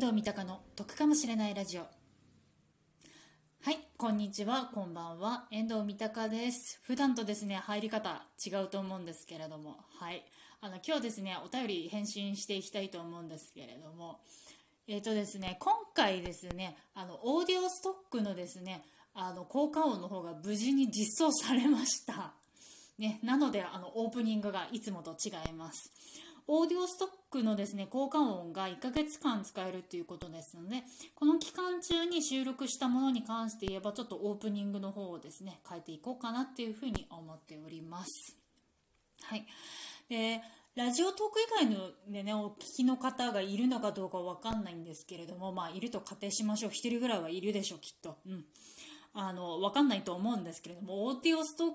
遠藤三鷹の得かもしれないラジオ。はいこんにちはこんばんは。遠藤三鷹です。普段とですね入り方違うと思うんですけれども。はい。あの今日ですねお便り返信していきたいと思うんですけれども。えっ、ー、とですね今回ですねあのオーディオストックのですねあの効果音の方が無事に実装されました。ね、なのであのオープニングがいつもと違います。オーディオストックのですね効果音が1ヶ月間使えるということですのでこの期間中に収録したものに関して言えばちょっとオープニングの方をですね変えていこうかなっていうふうに思っております。はい。でラジオトーク以外のでねお聞きの方がいるのかどうかわかんないんですけれどもまあいると仮定しましょう。1人ぐらいはいるでしょうきっと。うん。あのわかんないと思うんですけれどもオーディオストッ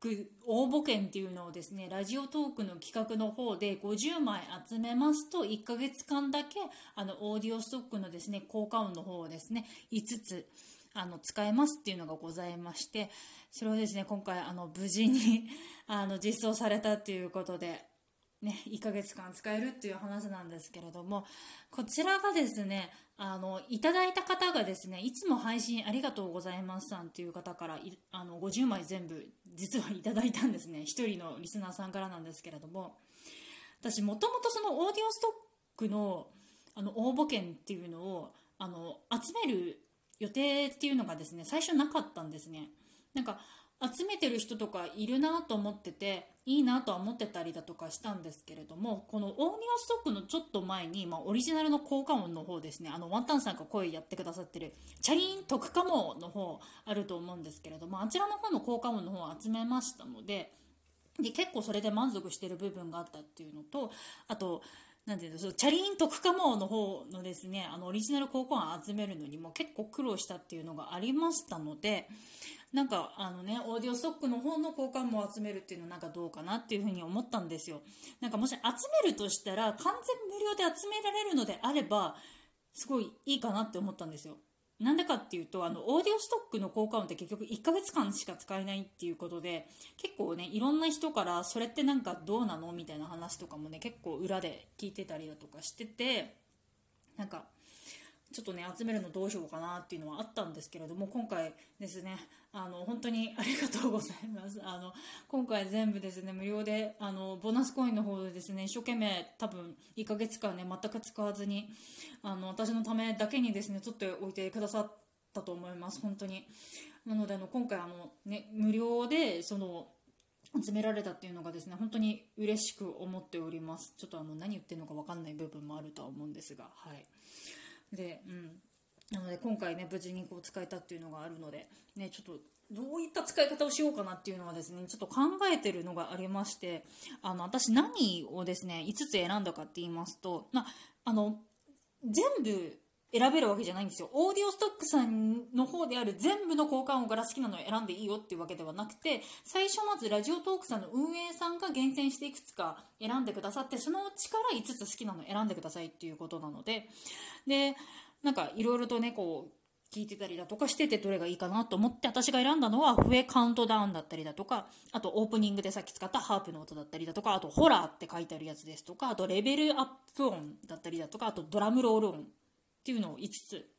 ク応募券っていうのをですねラジオトークの企画の方で50枚集めますと1ヶ月間だけあのオーディオストックのですね効果音の方をですね5つあの使えますっていうのがございましてそれをですね今回あの無事に あの実装されたということでね、1ヶ月間使えるっていう話なんですけれども、こちらがですね、あの、いただいた方がですね、いつも配信ありがとうございますさんっていう方から、あの、50枚全部、実はいただいたんですね。1人のリスナーさんからなんですけれども、私、もともとそのオーディオストックの、あの、応募券っていうのを、あの、集める予定っていうのがですね、最初なかったんですね。なんか、集めてる人とかいるなと思ってていいなとは思ってたりだとかしたんですけれどもこのオーニオストックのちょっと前に、まあ、オリジナルの効果音の方ですね。あのワンタンさんが声やってくださってるチャリーン特化網の方あると思うんですけれどもあちらの方の効果音の方を集めましたのでで結構それで満足してる部分があったっていうのとあとなんていうのそのチャリーン特化網の方のですねあのオリジナル効果音を集めるのにも結構苦労したっていうのがありましたのでなんかあのねオーディオストックの方の交換も集めるっていうのはなんかどうかなっていうふうに思ったんですよ。なんかもし集めるとしたら完全無料で集められるのであればすごいいいかなって思ったんですよ。なんでかっていうとあのオーディオストックの効果音って結局1ヶ月間しか使えないっていうことで結構ねいろんな人からそれってなんかどうなのみたいな話とかもね結構裏で聞いてたりだとかしててなんかちょっとね集めるのどうしようかなっていうのはあったんですけれども今回ですねあの本当にありがとうございます。あの今回全部ですね無料であのボーナスコインの方でですね一生懸命多分1ヶ月間ね全く使わずにあの私のためだけにですね取っておいてくださったと思います。本当に。なのであの今回あのね無料でその集められたっていうのがですね本当に嬉しく思っております。ちょっとあの何言ってるのか分かんない部分もあるとは思うんですがはい。で、うん。なので今回ね、無事にこう使えたっていうのがあるので、ね、ちょっとどういった使い方をしようかなっていうのはですね、ちょっと考えてるのがありまして、あの、私何をですね、5つ選んだかって言いますと、まあの、全部選べるわけじゃないんですよ。オーディオストックさんの方である全部の交換音から好きなのを選んでいいよっていうわけではなくて、最初まずラジオトークさんの運営さんが厳選していくつか選んでくださって、そのうちから5つ好きなのを選んでくださいっていうことなので、で、なんかいろいろとね、こう、聞いてたりだとかしててどれがいいかなと思って私が選んだのは笛カウントダウンだったりだとかあとオープニングでさっき使ったハープの音だったりだとかあとホラーって書いてあるやつですとかあとレベルアップ音だったりだとかあとドラムロール音っていうのを5つ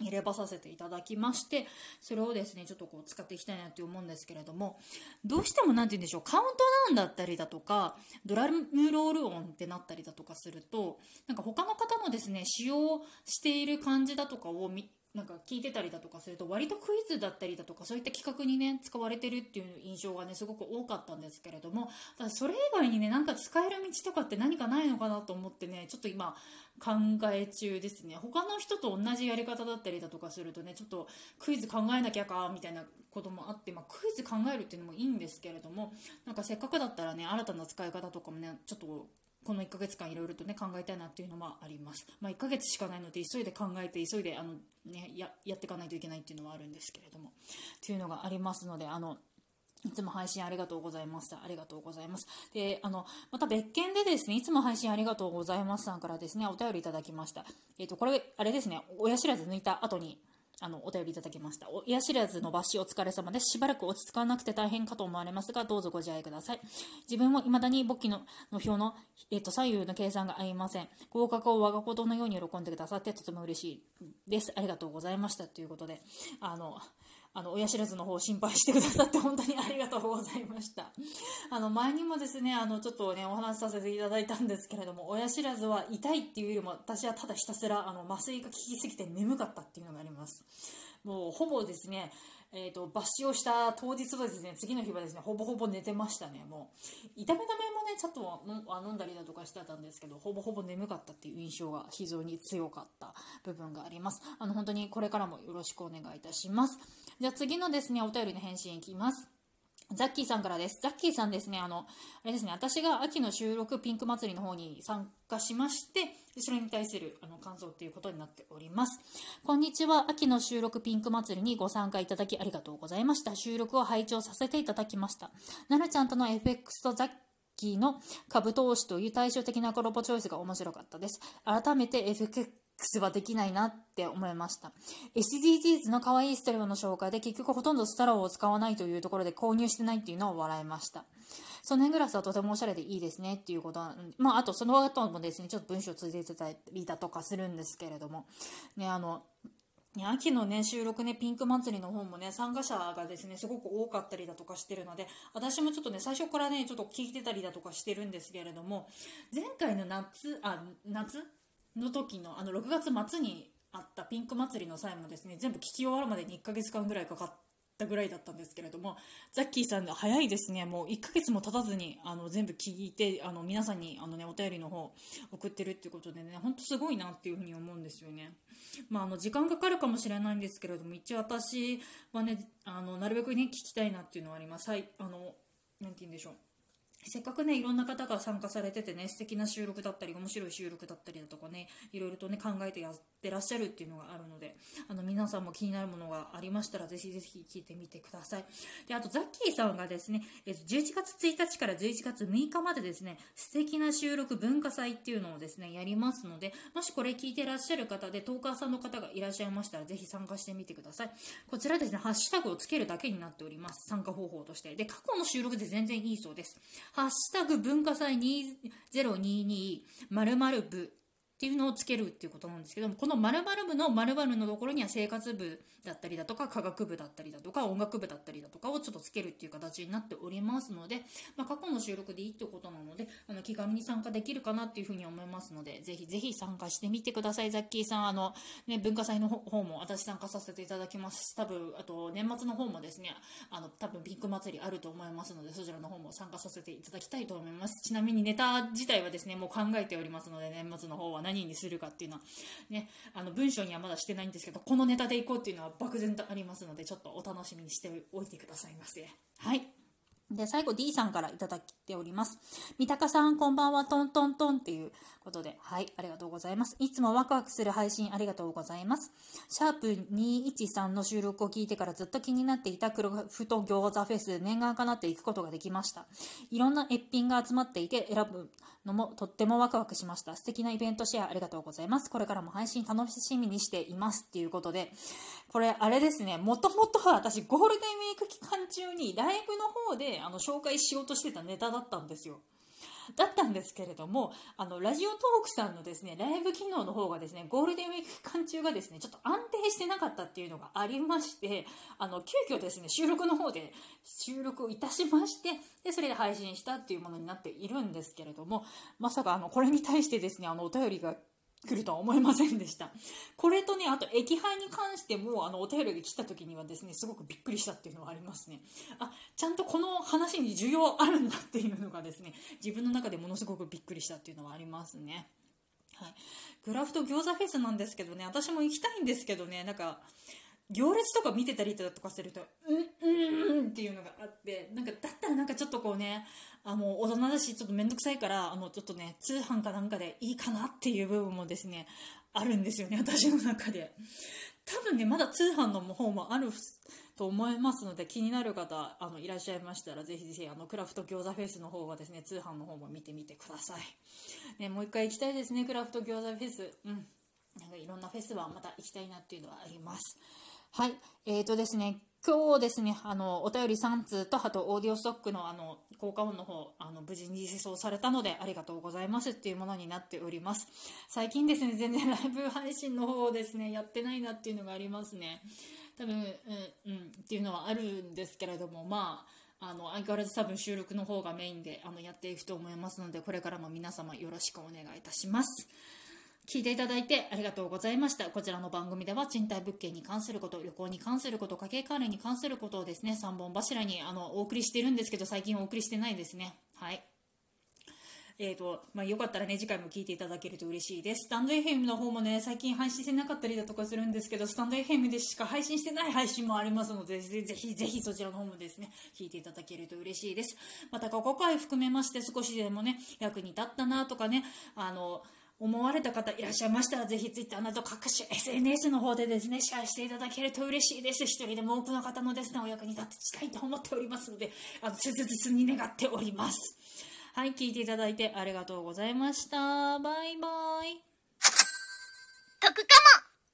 入ればさせていただきまして、それをですね、ちょっとこう使っていきたいなって思うんですけれども、どうしても何て言うんでしょう、カウントダウンだったりだとか、ドラムロール音ってなったりだとかすると、なんか他の方もですね、使用している感じだとかを見なんか聞いてたりだとかすると割とクイズだったりだとかそういった企画にね使われてるっていう印象がねすごく多かったんですけれどもただそれ以外にねなんか使える道とかって何かないのかなと思ってねちょっと今考え中ですね。他の人と同じやり方だったりだとかするとねちょっとクイズ考えなきゃかみたいなこともあって、まあ、クイズ考えるっていうのもいいんですけれどもなんかせっかくだったらね新たな使い方とかもねちょっとこの1ヶ月間いろいろとね考えたいなっていうのもあります。まあ、1ヶ月しかないので急いで考えて急いであの、ね、ややっていかないといけないっていうのはあるんですけれどもっていうのがありますのであのいつも配信ありがとうございます。ありがとうございます。で、あの、また別件でですね、いつも配信ありがとうございますさんからですね、お便りいただきました。えっ、ー、と、これ、あれですね、親知らず抜いた後に、あの、お便りいただきました。親知らずの抜歯お疲れ様です。しばらく落ち着かなくて大変かと思われますが、どうぞご自愛ください。自分も未だに簿記のの表の、えっと、左右の計算が合いません。合格を我がことのように喜んでくださってとても嬉しいです。ありがとうございました。ということで、あの、あの、親知らずの方心配してくださって本当にありがとうございました。あの、前にもですね、あの、ちょっとね、お話しさせていただいたんですけれども、親知らずは痛いっていうよりも、私はただひたすら、あの、麻酔が効きすぎて眠かったっていうのがあります。もう、ほぼですね、えっ、ー、と、抜歯をした当日はですね、次の日はですね、ほぼほぼ寝てましたね、もう。痛め止めもね、ちょっと飲んだりだとかしてたんですけど、ほぼほぼ眠かったっていう印象が非常に強かった部分があります。あの、本当にこれからもよろしくお願いいたします。じゃあ次のですね、お便りの返信いきます。ザッキーさんからです。ザッキーさんですね、あの、あれですね、私が秋の収録ピンク祭りの方に参加しまして、それに対するあの感想ということになっております。こんにちは、秋の収録ピンク祭りにご参加いただきありがとうございました。収録を拝聴させていただきました。奈々ちゃんとの FX とザッキーの株投資という対照的なコラボチョイスが面白かったです。改めて FX はできないなって思いました。SDGs の可愛いステレオの紹介で結局ほとんどストローを使わないというところで購入してないっていうのを笑いました。ソネグラスはとてもおしゃれでいいですねっていうことは、まあ、あとその後もですね、ちょっと文章をついてたりだとかするんですけれども、ね、あの、秋のね、収録ね、ピンク祭りの方もね、参加者がですね、すごく多かったりだとかしてるので、私もちょっとね、最初からね、ちょっと聞いてたりだとかしてるんですけれども、前回の夏、あ、夏の時のあの6月末にあったピンク祭りの際もですね全部聞き終わるまでに1ヶ月間ぐらいかかったぐらいだったんですけれどもザッキーさんが早いですねもう1ヶ月も経たずにあの全部聞いてあの皆さんにあの、ね、お便りの方送ってるっていうことでね本当すごいなっていうふうに思うんですよね。まあ、あの時間かかるかもしれないんですけれども一応私はねあのなるべくね聞きたいなっていうのはあります。はいあのなて言うんでしょうせっかくね、いろんな方が参加されててね、素敵な収録だったり、面白い収録だったりだとかね、いろいろとね、考えてやってらっしゃるっていうのがあるので、あの、皆さんも気になるものがありましたら、ぜひぜひ聞いてみてください。で、あと、ザッキーさんがですね、えっと、11月1日から11月6日までですね、素敵な収録文化祭っていうのをですね、やりますので、もしこれ聞いてらっしゃる方で、トーカーさんの方がいらっしゃいましたら、ぜひ参加してみてください。こちらですね、ハッシュタグをつけるだけになっております。参加方法として。で、過去の収録で全然いいそうです。ハッシュタグ文化祭2022〇〇部っていうのをつけるっていうことなんですけども、この〇〇部の〇〇のところには生活部だったりだとか、科学部だったりだとか、音楽部だったりだとかをちょっとつけるっていう形になっておりますので、まあ、過去の収録でいいってことなので、あの、気軽に参加できるかなっていうふうに思いますので、ぜひぜひ参加してみてください。ザッキーさん、あの、ね、文化祭の方も私参加させていただきますし、多分、あと、年末の方もですね、あの、多分ピンク祭りあると思いますので、そちらの方も参加させていただきたいと思います。ちなみにネタ自体はですね、もう考えておりますので、年末の方はね何にするかっていうのは、ね、あの文章にはまだしてないんですけど、このネタでいこうっていうのは漠然とありますので、ちょっとお楽しみにしておいてくださいませ。はい。で、最後 D さんからいただいております。三鷹さん、こんばんは、トントントンっていうことで、はい、ありがとうございます。いつもワクワクする配信ありがとうございます。シャープ213の収録を聞いてからずっと気になっていた黒ふと餃子フェス念願かなって行くことができました。いろんな一品が集まっていて選ぶのもとってもワクワクしました。素敵なイベントシェアありがとうございます。これからも配信楽しみにしていますっていうことで、これあれですね、もともとは私ゴールデンウィーク期間中にライブの方であの紹介しようとしてたネタだったんですよ。だったんですけれども、あの、ラジオトークさんのですね、ライブ機能の方がですね、ゴールデンウィーク期間中がですね、ちょっと安定してなかったっていうのがありまして、あの、急遽ですね、収録の方で収録をいたしまして、で、それで配信したっていうものになっているんですけれども、まさかあの、これに対してですね、あの、お便りが来るとは思いませんでした。これとね、あと液配に関しても、あの、お便りが来た時にはですね、すごくびっくりしたっていうのはありますね。あ、ちゃんとこの話に需要あるんだっていうのがですね、自分の中でものすごくびっくりしたっていうのはありますね。はい。グラフと餃子フェスなんですけどね、私も行きたいんですけどね、なんか、行列とか見てたりとかすると、うん、うんっていうのがあって、なんか、だったらなんかちょっとこうね、あの、大人だし、ちょっとめんどくさいから、あの、ちょっとね、通販かなんかでいいかなっていう部分もですね、あるんですよね、私の中で。多分ね、まだ通販の方もあると思いますので、気になる方、あの、いらっしゃいましたら、ぜひぜひ、あの、クラフト餃子フェスの方はですね、通販の方も見てみてください。ね、もう一回行きたいですね、クラフト餃子フェス。うん。なんかいろんなフェスはまた行きたいなっていうのはあります。はい。えーとですね、今日ですね、あの、お便り3通と、あと、オーディオストックの、あの、効果音の方、あの、無事に実装されたので、ありがとうございますっていうものになっております。最近ですね、全然ライブ配信の方をですね、やってないなっていうのがありますね。多分、うん、うん、っていうのはあるんですけれども、まあ、あの、相変わらず多分収録の方がメインで、あの、やっていくと思いますので、これからも皆様よろしくお願いいたします。聞いていただいてありがとうございました。こちらの番組では賃貸物件に関すること、旅行に関すること、家計管理に関することをですね、3本柱にあのお送りしてるんですけど、最近お送りしてないですね。はい。えーとまあ、よかったらね、次回も聞いていただけると嬉しいです。スタンド FM の方もね、最近配信してなかったりだとかするんですけど、スタンド FM でしか配信してない配信もありますので、ぜひぜひそちらの方もですね、聞いていただけると嬉しいです。また過去回含めまして少しでもね、役に立ったなとかね、あの、思われた方いらっしゃいましたら、ぜひ Twitter など各種 SNS の方でですね、シェアしていただけると嬉しいです。一人でも多くの方のですね、お役に立ちたいと思っておりますので、あの、切実に願っております。はい、聞いていただいてありがとうございました。バイバイ。得かも